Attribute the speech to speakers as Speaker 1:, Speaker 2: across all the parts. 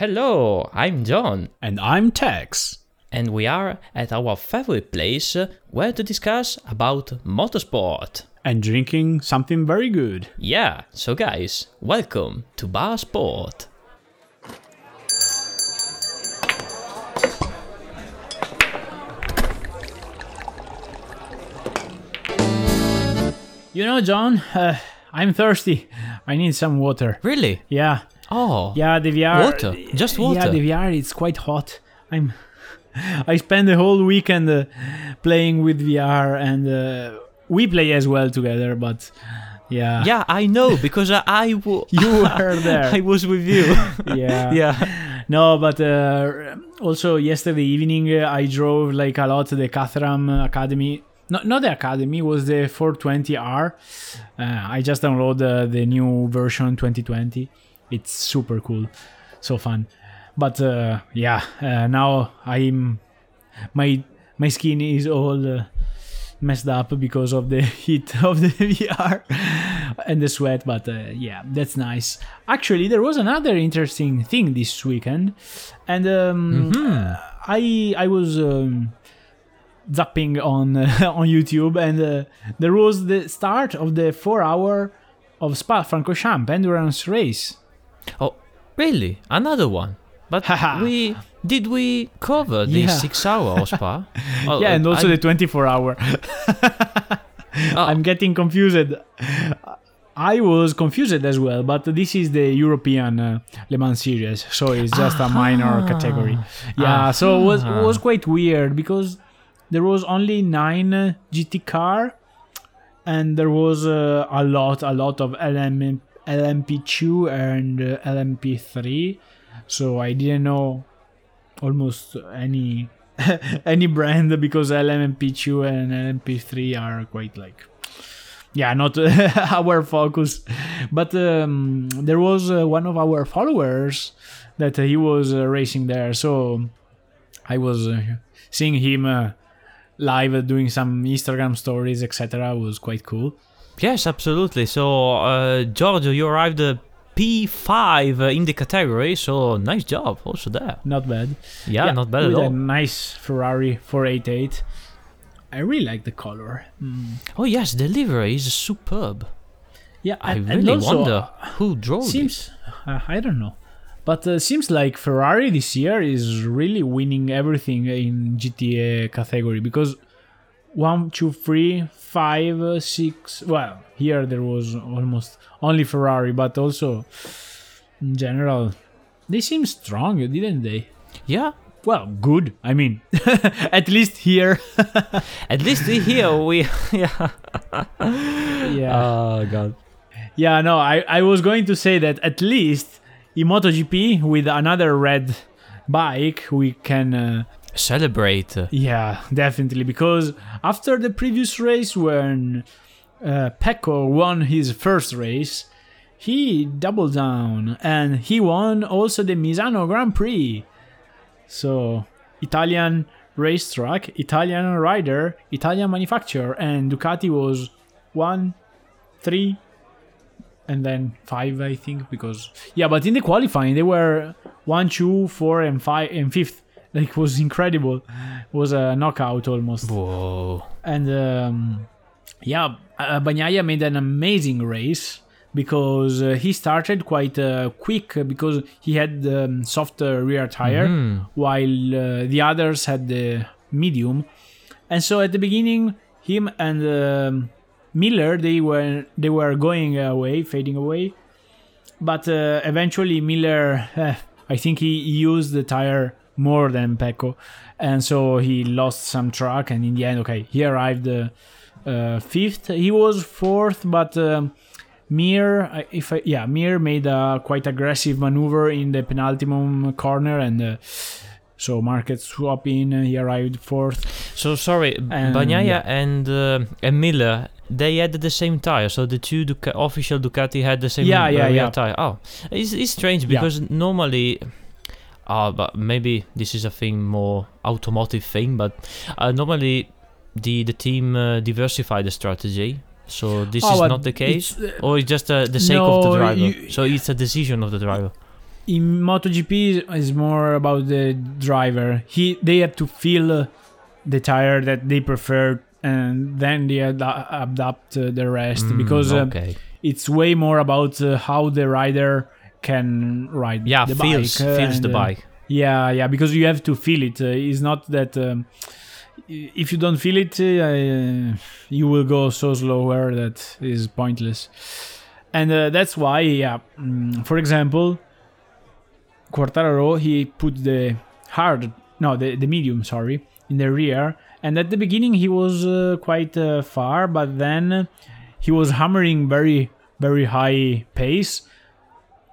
Speaker 1: Hello, I'm John,
Speaker 2: And I'm Tex.
Speaker 1: and we are at our favorite place uh, where to discuss about motorsport.
Speaker 2: And drinking something very good.
Speaker 1: Yeah, so guys, welcome to Bar Sport.
Speaker 2: You know, John, uh, I'm thirsty. I need some water.
Speaker 1: Really?
Speaker 2: Yeah,
Speaker 1: Oh,
Speaker 2: yeah, the VR.
Speaker 1: Water? Just
Speaker 2: Yeah, the VR. It's quite hot. I'm. I spend the whole weekend uh, playing with VR, and uh, we play as well together. But yeah,
Speaker 1: yeah, I know because I, I w-
Speaker 2: you were there.
Speaker 1: I was with you.
Speaker 2: yeah,
Speaker 1: yeah.
Speaker 2: No, but uh, also yesterday evening uh, I drove like a lot the Caterham Academy. No, not the Academy, it was the 420R. Uh, I just downloaded uh, the new version 2020. It's super cool, so fun. But uh, yeah, uh, now I'm my my skin is all uh, messed up because of the heat of the VR and the sweat. But uh, yeah, that's nice. Actually, there was another interesting thing this weekend, and um, uh, I I was. Um, zapping on uh, on YouTube, and uh, there was the start of the four hour of Spa Francorchamps endurance race.
Speaker 1: Oh, really? Another one? But we did we cover the
Speaker 2: Yeah.
Speaker 1: six hour spa? Oh,
Speaker 2: yeah, and
Speaker 1: uh,
Speaker 2: also
Speaker 1: I-
Speaker 2: the 24 hour.
Speaker 1: oh,
Speaker 2: I'm getting confused. I was confused as well, but this is the European uh, Le Mans series, so it's just a minor category. Yeah, so it was it was quite weird because there was only nine uh, GT car, and there was uh, a lot, a lot of LM, LMP2 and uh, LMP3. So I didn't know almost any any brand because LMP2 and LMP3 are quite like yeah not our focus but um, there was uh, one of our followers that he was uh, racing there so i was uh, seeing him uh, live doing some instagram stories etc was quite cool
Speaker 1: Yes, absolutely. So, uh, Giorgio, you arrived at P5 uh, in the category, so nice job also there.
Speaker 2: not bad
Speaker 1: Yeah, not bad at
Speaker 2: with a nice ferrari 488 i really like the color Mm.
Speaker 1: Oh, yes, the livery is superb.
Speaker 2: yeah
Speaker 1: I really
Speaker 2: also,
Speaker 1: wonder who drove it.
Speaker 2: seems uh, i don't know but uh, seems like ferrari this year is really winning everything in gta category because one two three five uh, well here there was almost only ferrari but also in general they seem strong didn't they
Speaker 1: Yeah,
Speaker 2: well good i mean at least here
Speaker 1: at least here we. yeah.
Speaker 2: yeah
Speaker 1: Oh, God.
Speaker 2: Yeah, no, I, I was going to say that at least in MotoGP with another red bike we can uh,
Speaker 1: Celebrate.
Speaker 2: yeah definitely because after the previous race when uh, Pecco won his first race he doubled down and he won also the Misano Grand Prix so Italian racetrack Italian rider Italian manufacturer and Ducati was one three and then five I think because yeah but in the qualifying they were one two four and five and fifth like was incredible. It was a knockout almost.
Speaker 1: Whoa.
Speaker 2: and um, yeah uh, Bagnaia made an amazing race because uh, he started quite uh, quick because he had the um, soft uh, rear tire while uh, the others had the medium. And so at the beginning him and um, Miller they were they were going away fading away. But uh, eventually Miller I think he used the tire more than Pecco and so he lost some track and in the end okay he arrived uh, uh, fifth he was fourth but um, Mir, if I, yeah, Mir made a quite aggressive maneuver in the penultimum corner, and uh, so market swap in. He arrived fourth.
Speaker 1: So sorry,
Speaker 2: Um,
Speaker 1: Bagnaia
Speaker 2: yeah.
Speaker 1: and uh, and Miller, they had the same tire. So the two Duca- official Ducati had the same
Speaker 2: Yeah, yeah, yeah.
Speaker 1: tire. Oh, it's, it's strange
Speaker 2: Yeah.
Speaker 1: because normally, uh, but maybe this is a thing more automotive thing. But uh, normally, the the team uh, diversify the strategy. So this
Speaker 2: Oh,
Speaker 1: is not the case,
Speaker 2: it's, uh,
Speaker 1: or it's just uh, the sake of the driver.
Speaker 2: you-
Speaker 1: so it's a decision of the driver.
Speaker 2: in MotoGP is more about the driver. He they have to feel uh, the tire that they prefer, and then they ad- adapt the rest
Speaker 1: Mm,
Speaker 2: because uh,
Speaker 1: okay.
Speaker 2: it's way more about uh, how the rider can ride
Speaker 1: Yeah,
Speaker 2: the
Speaker 1: feels
Speaker 2: bike. uh,
Speaker 1: feels the
Speaker 2: and, uh,
Speaker 1: bike.
Speaker 2: Yeah, yeah, because you have to feel it. Uh, it's not that um, if you don't feel it, you will go so slower that is pointless. And that's why, yeah. mm, for example, Quartararo he put the hard, no, the the medium, sorry, in the rear, and at the beginning he was uh, quite uh, far, but then he was hammering very very high pace,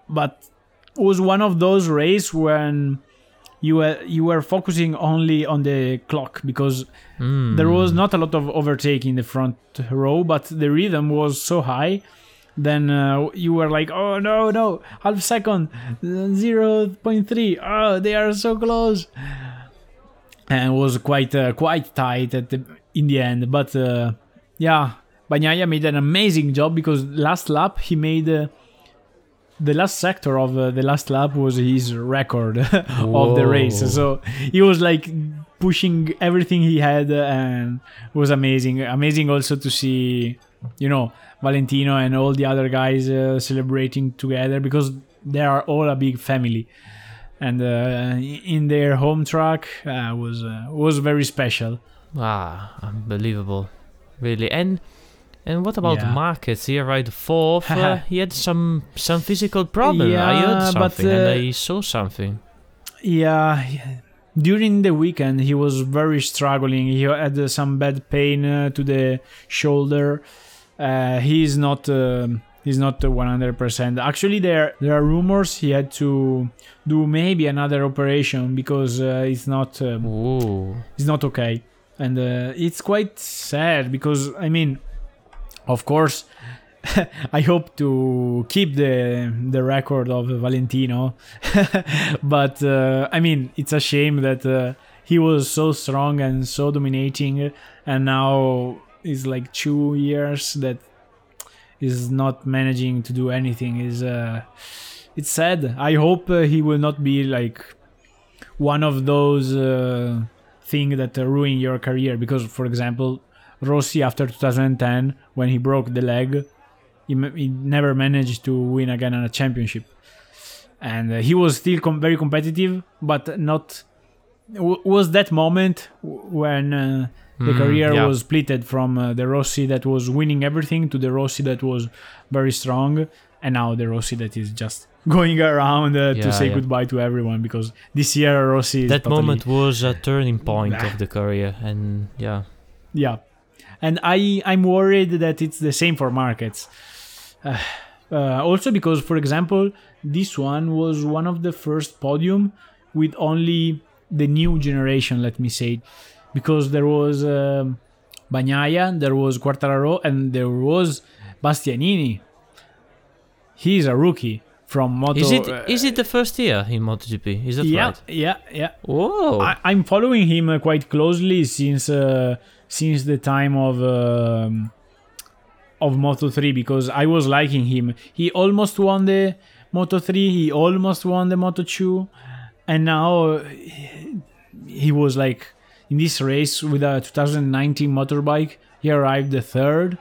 Speaker 2: but it was one of those races when you were you were focusing only on the clock because
Speaker 1: Mm.
Speaker 2: there was not a lot of overtake in the front row, but the rhythm was so high. Then uh, you were like, oh no, no, half second, zero point three. Oh, they are so close, and it was quite uh, quite tight at the in the end. But uh, yeah, Bagnaia made an amazing job because last lap he made. The last sector of uh, the last lap was his record of the race. So he was like pushing everything he had and it was amazing. Amazing also to see, you know, Valentino and all the other guys uh, celebrating together because they are all a big family. And uh, in their home track uh, was uh, was very special.
Speaker 1: Ah, unbelievable, really. And and what about
Speaker 2: Yeah.
Speaker 1: Marquez? He arrived fourth. uh, he had some some physical problem. I
Speaker 2: Yeah,
Speaker 1: heard
Speaker 2: but,
Speaker 1: something and
Speaker 2: uh,
Speaker 1: I saw something.
Speaker 2: Yeah, during the weekend he was very struggling. He had uh, some bad pain uh, to the shoulder. Uh, he's not um he's not one hundred percent. Actually, there there are rumors he had to do maybe another operation because uh, it's not um, it's not okay, and uh, it's quite sad because I mean, of course. I hope to keep the the record of Valentino, but uh, I mean it's a shame that uh, he was so strong and so dominating, and now it's like two years that is not managing to do anything. Is uh, it's sad. I hope uh, he will not be like one of those uh, things that ruin your career. Because, for example, Rossi after 2010, when he broke the leg, he, he never managed to win again on a championship. And uh, he was still com- very competitive, but not. W- was that moment w- when uh, the
Speaker 1: Mm,
Speaker 2: career
Speaker 1: yeah.
Speaker 2: was splitted from uh, the Rossi that was winning everything to the Rossi that was very strong, and now the Rossi that is just going around uh,
Speaker 1: Yeah,
Speaker 2: to say
Speaker 1: yeah.
Speaker 2: goodbye to everyone because this year Rossi is
Speaker 1: That
Speaker 2: totally-
Speaker 1: moment was a turning point of the career, and yeah.
Speaker 2: Yeah, and I I'm worried that it's the same for Marquez. Uh, uh, also because, for example, this one was one of the first podium with only the new generation. Let me say, because there was um, Bagnaia, there was Quartararo, and there was Bastianini. He's a rookie from Moto.
Speaker 1: Is it
Speaker 2: uh,
Speaker 1: is it the first year in MotoGP? Is that
Speaker 2: yeah,
Speaker 1: right?
Speaker 2: yeah, yeah.
Speaker 1: Whoa.
Speaker 2: I, I'm following him uh, quite closely since uh, since the time of um, of Moto 3 because I was liking him. He almost won the Moto 3. He almost won the Moto 2, and now uh, he was like in this race with a 2019 motorbike. He arrived the third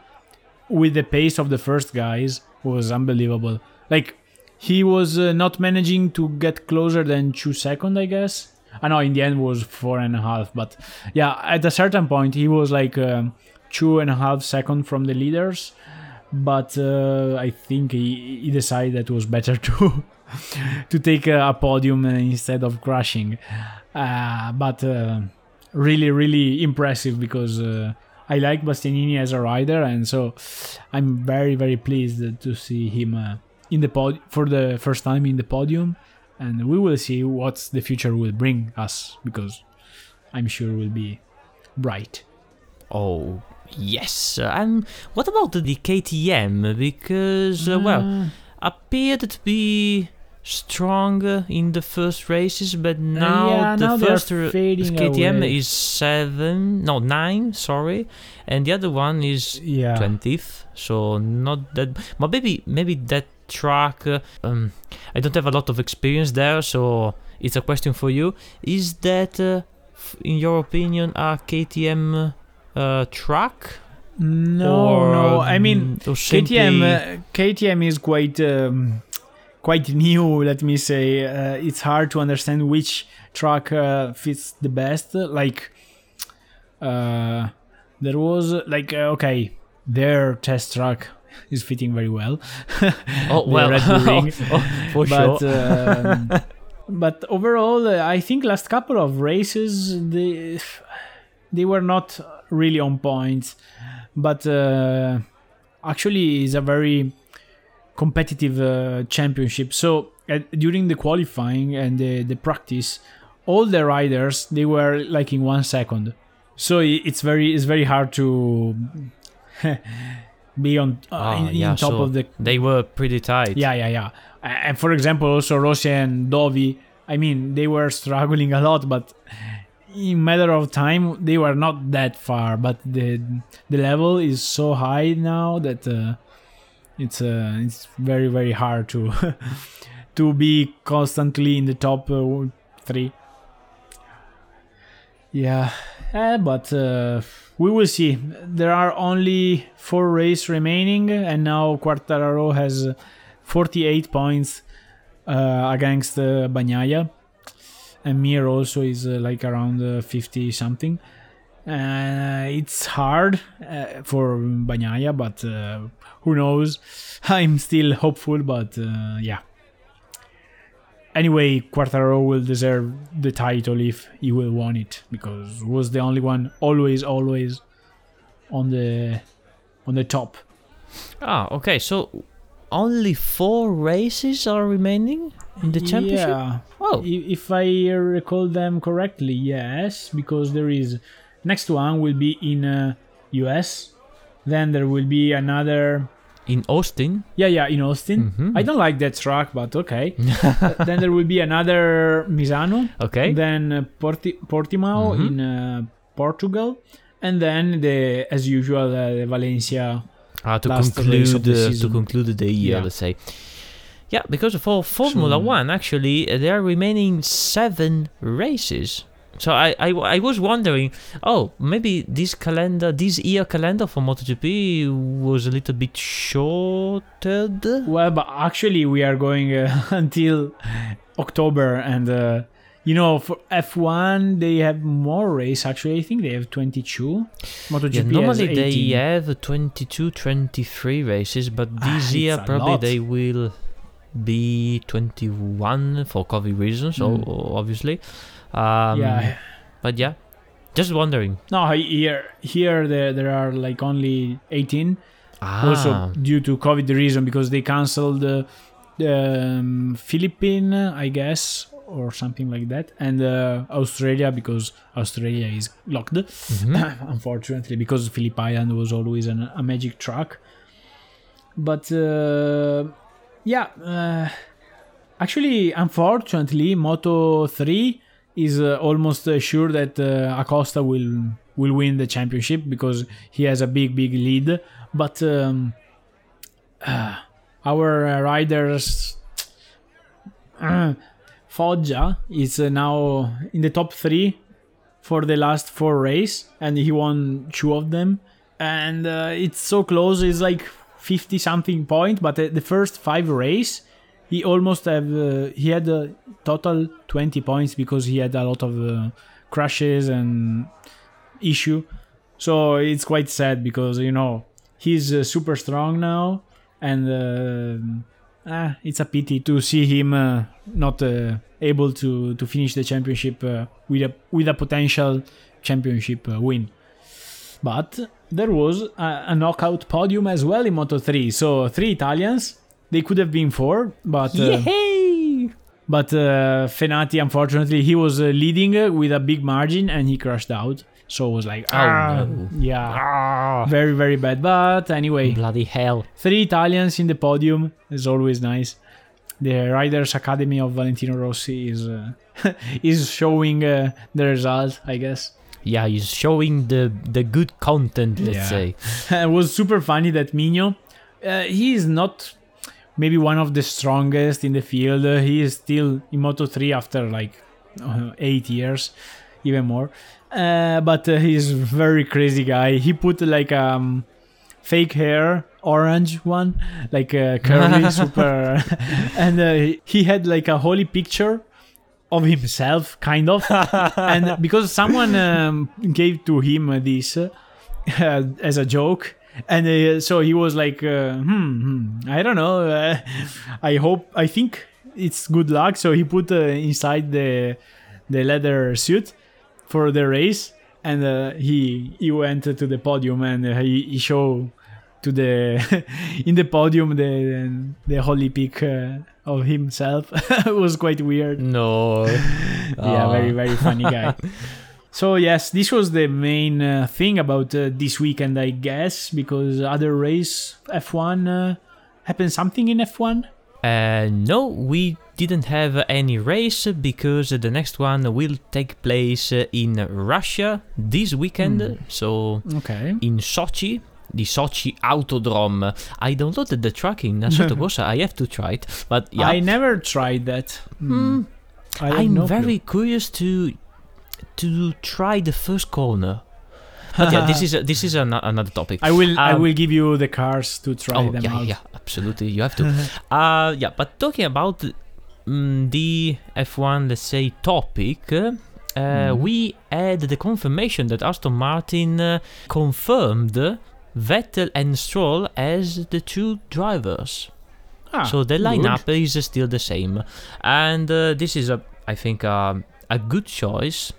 Speaker 2: with the pace of the first guys was unbelievable. Like he was uh, not managing to get closer than two second, I guess. I know in the end was four and a half, but yeah, at a certain point he was like um, two and a half second from the leaders. But uh, I think he, he decided that it was better to to take a, podium instead of crashing. Uh, but uh, really, really impressive because uh, I like Bastianini as a rider, and so I'm very, very pleased to see him uh, in the pod for the first time in the podium, and we will see what the future will bring us because I'm sure will be bright.
Speaker 1: Oh yes. Uh, and what about the KTM? Because uh, well, appeared to be stronger in the first races, but now
Speaker 2: yeah,
Speaker 1: the
Speaker 2: now
Speaker 1: first r- KTM
Speaker 2: away.
Speaker 1: is seven, no nine, sorry, and the other one is
Speaker 2: yeah,
Speaker 1: twentieth. So not that, but maybe maybe that track. Um, I don't have a lot of experience there, so it's a question for you. Is that, uh, f- in your opinion, a KTM uh, track?
Speaker 2: No,
Speaker 1: Or,
Speaker 2: no. I mean, KTM uh, KTM is quite um, quite new. Let me say, uh, it's hard to understand which track uh, fits the best. Like, uh, there was like okay, their test track is fitting very well.
Speaker 1: Oh well,
Speaker 2: Ring.
Speaker 1: oh, for
Speaker 2: but
Speaker 1: sure.
Speaker 2: um, but overall, uh, I think last couple of races they they were not really on point. But uh, actually, it's a very competitive uh, championship. So uh, during the qualifying and the, the practice, all the riders they were like in one second. So it's very it's very hard to be on uh,
Speaker 1: Ah,
Speaker 2: in, in top
Speaker 1: so
Speaker 2: of the
Speaker 1: they were pretty tight.
Speaker 2: yeah, yeah, yeah. And for example, also Rossi and Dovi, I mean, they were struggling a lot, but in matter of time, they were not that far. But the the level is so high now that uh, it's uh, it's very very hard to to be constantly in the top uh, three. Yeah, eh, but uh, we will see. There are only four races remaining, and now Quartararo has 48 points uh, against uh, Bagnaia. And Mir also is uh, like around uh, 50 something. Uh, it's hard uh, for Bagnaia, but uh, who knows? I'm still hopeful, but uh, yeah. Anyway, Quartararo will deserve the title if he will won it because was the only one always always on the on the top.
Speaker 1: Ah, okay. So only four races are remaining in the championship.
Speaker 2: Yeah.
Speaker 1: Oh,
Speaker 2: If I recall them correctly, yes, because there is next one will be in uh, US. Then there will be another.
Speaker 1: In Austin.
Speaker 2: Yeah, yeah, in Austin.
Speaker 1: Mhm.
Speaker 2: I don't like that track, but okay. Then there will be another Misano.
Speaker 1: Okay.
Speaker 2: Then uh, Porti- Portimao
Speaker 1: Mhm.
Speaker 2: in uh, Portugal, and then the as usual uh, the Valencia.
Speaker 1: Ah, to conclude
Speaker 2: the
Speaker 1: uh, to conclude the year,
Speaker 2: Yeah.
Speaker 1: let's say. Yeah, because for Formula
Speaker 2: So-
Speaker 1: One, actually, uh, there are remaining seven races. So I, I, I was wondering, oh, maybe this calendar, this year calendar for MotoGP was a little bit shorted.
Speaker 2: Well, but actually we are going uh, until October, and uh, you know for F1 they have more race. Actually, I think they have 22. MotoGP
Speaker 1: Yeah, normally they have 22, 23 races, but
Speaker 2: Ah,
Speaker 1: this year probably
Speaker 2: lot.
Speaker 1: they will be 21 for COVID reasons, so
Speaker 2: Mm.
Speaker 1: obviously. Um,
Speaker 2: yeah.
Speaker 1: But yeah, just wondering.
Speaker 2: No, here here there there are like only 18.
Speaker 1: Ah,
Speaker 2: Also due to COVID reason because they cancelled the um, Philippine, I guess, or something like that, and uh, Australia because Australia is locked.
Speaker 1: mhm.
Speaker 2: unfortunately, because Phillip Island was always an, a magic track. But uh, yeah, uh, actually, unfortunately, Moto 3 is uh, almost sure that uh, Acosta will will win the championship because he has a big, big lead. But um, our riders. Foggia is now in the top three for the last four race and he won two of them and uh, it's so close it's like 50 something point but uh, the first five race he almost have uh, he had a total 20 points because he had a lot of uh, crashes and issue so it's quite sad because you know he's uh, super strong now and uh, ah, it's a pity to see him uh, not uh, able to to finish the championship with a with a potential championship win. But there was a, a knockout podium as well in Moto 3. So three Italians. They could have been four, but uh,
Speaker 1: Yay!
Speaker 2: but uh, Fenati unfortunately he was uh, leading uh, with a big margin and he crashed out. So it was like
Speaker 1: Oh,
Speaker 2: ah,
Speaker 1: no.
Speaker 2: yeah,
Speaker 1: Ah,
Speaker 2: very very bad. But anyway,
Speaker 1: bloody hell!
Speaker 2: three Italians in the podium is always nice. The Riders Academy of Valentino Rossi is uh, is showing uh, the result, I guess.
Speaker 1: Yeah, he's showing the the good content. Let's
Speaker 2: Yeah.
Speaker 1: say.
Speaker 2: it was super funny that Migno, uh, he is not maybe one of the strongest in the field. Uh, he is still in Moto3 after like uh, eight years, even more. Uh, but uh, he's very crazy guy. He put like um fake hair, orange one, like uh, curly, super, and uh, he had like a holy picture of himself, kind of, and because someone um, gave to him this uh, as a joke. And uh, so he was like, uh, hmm, hmm, I don't know. Uh, I hope, I think it's good luck. So he put uh, inside the the leather suit for the race, and uh, he he went to the podium and he, he showed to the in the podium the the holy pic uh, of himself. it was quite weird.
Speaker 1: No.
Speaker 2: Yeah, very very funny guy. So yes, this was the main uh, thing about uh, this weekend, I guess, because other race F1 uh, happened something in F1.
Speaker 1: Uh, no, we didn't have any race because the next one will take place in Russia this weekend.
Speaker 2: Hmm.
Speaker 1: So
Speaker 2: Okay.
Speaker 1: in Sochi, the Sochi Autodrome. I downloaded the track in Assetto. I have to try it, but yeah,
Speaker 2: I never tried that.
Speaker 1: Hmm.
Speaker 2: I
Speaker 1: I'm
Speaker 2: no
Speaker 1: very curious to to try the first corner. But yeah, this is a, this is an, another topic.
Speaker 2: I will. I
Speaker 1: Um,
Speaker 2: will give you the cars to try
Speaker 1: oh
Speaker 2: them
Speaker 1: yeah,
Speaker 2: out.
Speaker 1: yeah, absolutely. You have to. uh, yeah, but talking about mm, the F1, let's say topic. Uh,
Speaker 2: Mhm.
Speaker 1: We had the confirmation that Aston Martin uh, confirmed Vettel and Stroll as the two drivers.
Speaker 2: Ah,
Speaker 1: so the
Speaker 2: good.
Speaker 1: lineup is still the same, and uh, this is a, I think, um, a good choice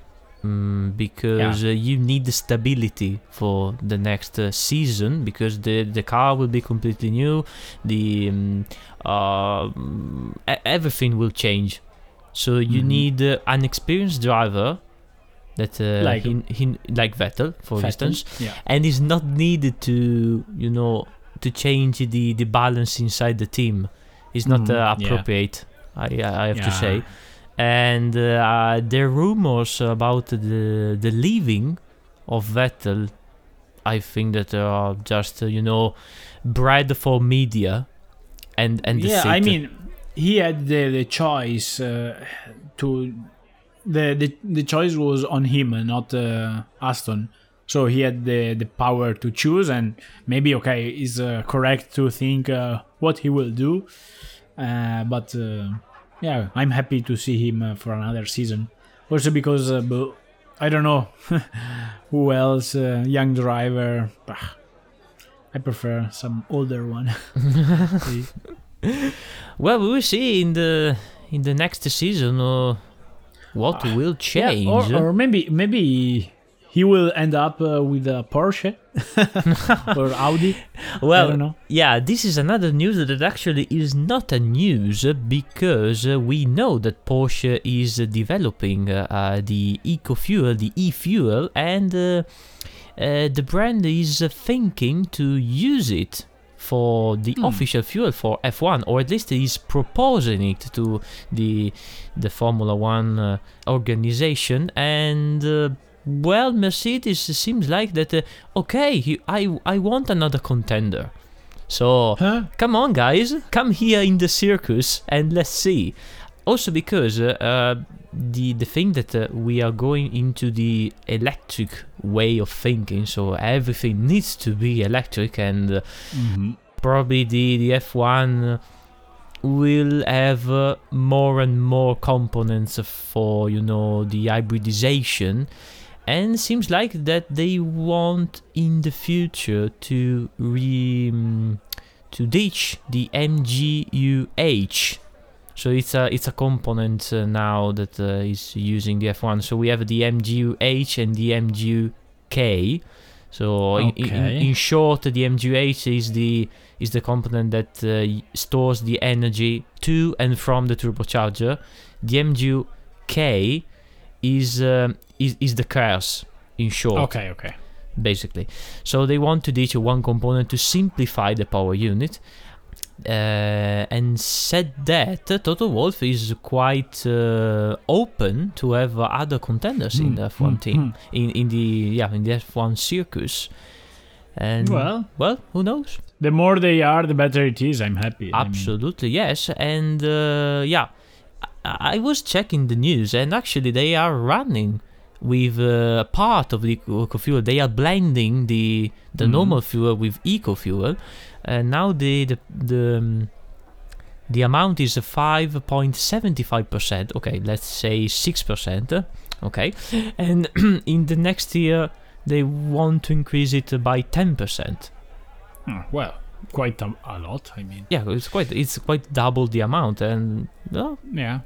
Speaker 1: mm, because uh, you need the stability for the next uh, season because the the car will be completely new, the um, uh, mm, everything will change. So you
Speaker 2: Mhm.
Speaker 1: need uh, an experienced driver that uh,
Speaker 2: Like-
Speaker 1: he, he, like Vettel, for
Speaker 2: Vettel.
Speaker 1: instance,
Speaker 2: Yeah.
Speaker 1: and it's not needed to you know to change the the balance inside the team it's not
Speaker 2: Mhm,
Speaker 1: uh,
Speaker 2: yeah.
Speaker 1: appropriate i i have to say and uh, there are rumors about the the leaving of Vettel I think that they are just uh, you know bread for media and and
Speaker 2: yeah, I mean, he had the, the choice uh, to the, the the choice was on him, and not uh, Aston. So he had the the power to choose, and maybe okay, is uh, correct to think uh, what he will do. Uh, but uh, yeah, I'm happy to see him uh, for another season. Also because uh, I don't know who else, uh, young driver. Bah, I prefer some older one.
Speaker 1: well we will see in the in the next season uh, what
Speaker 2: Ah,
Speaker 1: will change
Speaker 2: Yeah, or, or maybe maybe he will end up uh, with a Porsche or Audi.
Speaker 1: Well. Yeah, this is another news that actually is not a news because uh, we know that Porsche is developing uh, uh, the eco fuel, the e fuel, and uh, uh, the brand is thinking to use it for the
Speaker 2: Hmm.
Speaker 1: official fuel for F1, or at least is proposing it to the the Formula One uh, organization and. Uh, well, Mercedes seems like that. Uh, okay, I I want another contender. So
Speaker 2: Huh?
Speaker 1: come on, guys, come here in the circus and let's see. Also, because uh, uh, the the thing that uh, we are going into the electric way of thinking, so everything needs to be electric, and uh, probably the the F1 will have uh, more and more components for you know the hybridization and seems like that they want in the future to re mm, to ditch the MGUH so it's a it's a component uh, now that uh, is using the F1 so we have the MGUH and the MGUK so in, in, in short the MGUH is the is the component that uh, stores the energy to and from the turbocharger. The MGUK is um, is is the cars in short
Speaker 2: Okay, okay.
Speaker 1: basically so they want to ditch one component to simplify the power unit uh, and said that Toto Wolff is quite uh, open to have uh, other contenders in
Speaker 2: Hmm,
Speaker 1: the F1
Speaker 2: hmm,
Speaker 1: team in in the yeah in the F1 circus and
Speaker 2: Well,
Speaker 1: well who knows
Speaker 2: The more they are, the better it is. I'm happy. I mean,
Speaker 1: Absolutely, yes. And uh, yeah, I-, was checking the news, and actually, they are running with uh, part of the eco fuel. They are blending the the
Speaker 2: Mhm.
Speaker 1: normal fuel with eco fuel, and now the the the, um, the amount is five point seventy five percent. Okay, let's say six percent. Okay, and in the next year they want to increase it by ten percent.
Speaker 2: hmm, well, quite a, a lot. I mean,
Speaker 1: Yeah, it's quite it's quite double the amount, and well,
Speaker 2: yeah,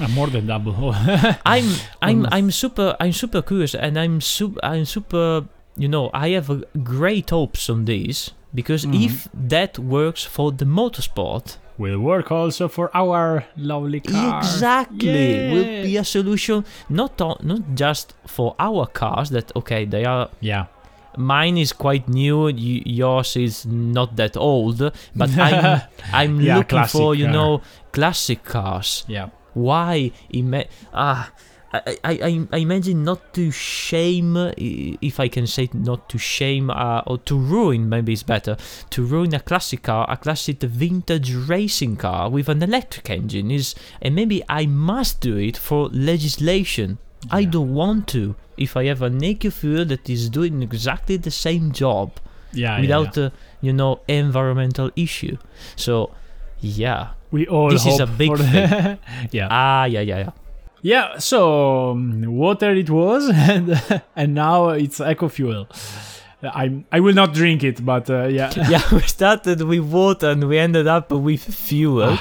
Speaker 2: Uh, more than double.
Speaker 1: I'm I'm I'm super I'm super curious and I'm super I'm super you know I have a great hopes on this because
Speaker 2: Mhm.
Speaker 1: if that works for the motorsport
Speaker 2: will work also for our lovely car.
Speaker 1: exactly will be a solution not on, not just for our cars that okay they are
Speaker 2: Yeah.
Speaker 1: mine is quite new y- yours is not that old but I'm I'm
Speaker 2: Yeah,
Speaker 1: looking for you
Speaker 2: car.
Speaker 1: know classic cars
Speaker 2: Yeah.
Speaker 1: Why ima- ah I, I, I, imagine not to shame if I can say not to shame uh, or to ruin maybe it's better to ruin a classic car a classic vintage racing car with an electric engine is and maybe I must do it for legislation I don't want to if I have an eco fuel that is doing exactly the same job
Speaker 2: Yeah. yeah,
Speaker 1: without
Speaker 2: yeah.
Speaker 1: a you know environmental issue so yeah
Speaker 2: we all
Speaker 1: this is a big thing.
Speaker 2: yeah.
Speaker 1: ah yeah yeah yeah
Speaker 2: Yeah, so um, water it was, and and now it's eco fuel. I I will not drink it, but uh, yeah,
Speaker 1: yeah, we started with water and we ended up with fuel.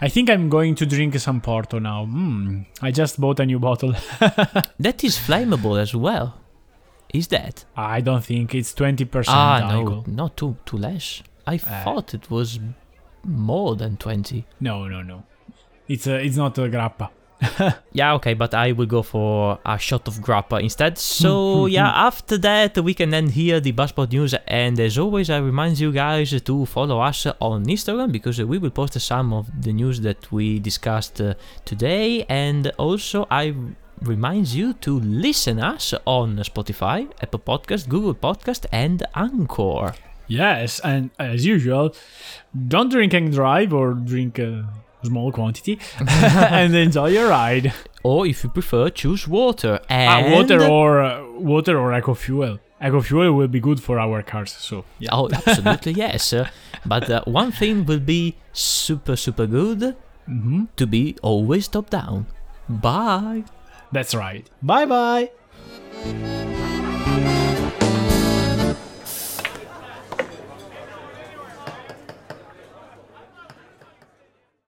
Speaker 2: I think I'm going to drink some Porto now. Mm, I just bought a new bottle.
Speaker 1: that is flammable as well. Is that?
Speaker 2: I don't think it's twenty percent
Speaker 1: ah,
Speaker 2: alcohol.
Speaker 1: no, not too too less. I
Speaker 2: Uh,
Speaker 1: thought it was more than twenty.
Speaker 2: No, no, no. It's a, it's not a grappa.
Speaker 1: Yeah, okay, but I will go for a shot of grappa instead. So yeah, after that we can then hear the Buzzpot news. And as always, I remind you guys to follow us on Instagram because we will post some of the news that we discussed uh, today. And also, I remind you to listen us on Spotify, Apple Podcast, Google Podcast, and Anchor.
Speaker 2: Yes, and as usual, don't drink and drive or drink a small quantity and enjoy your ride.
Speaker 1: Or if you prefer, choose water
Speaker 2: Ah,
Speaker 1: and
Speaker 2: water or uh, water or eco fuel. Eco fuel will be good for our cars. So yeah.
Speaker 1: Oh, absolutely yes. But uh, one thing will be super super good
Speaker 2: hmm
Speaker 1: to be always top down. Bye.
Speaker 2: That's right. Bye bye.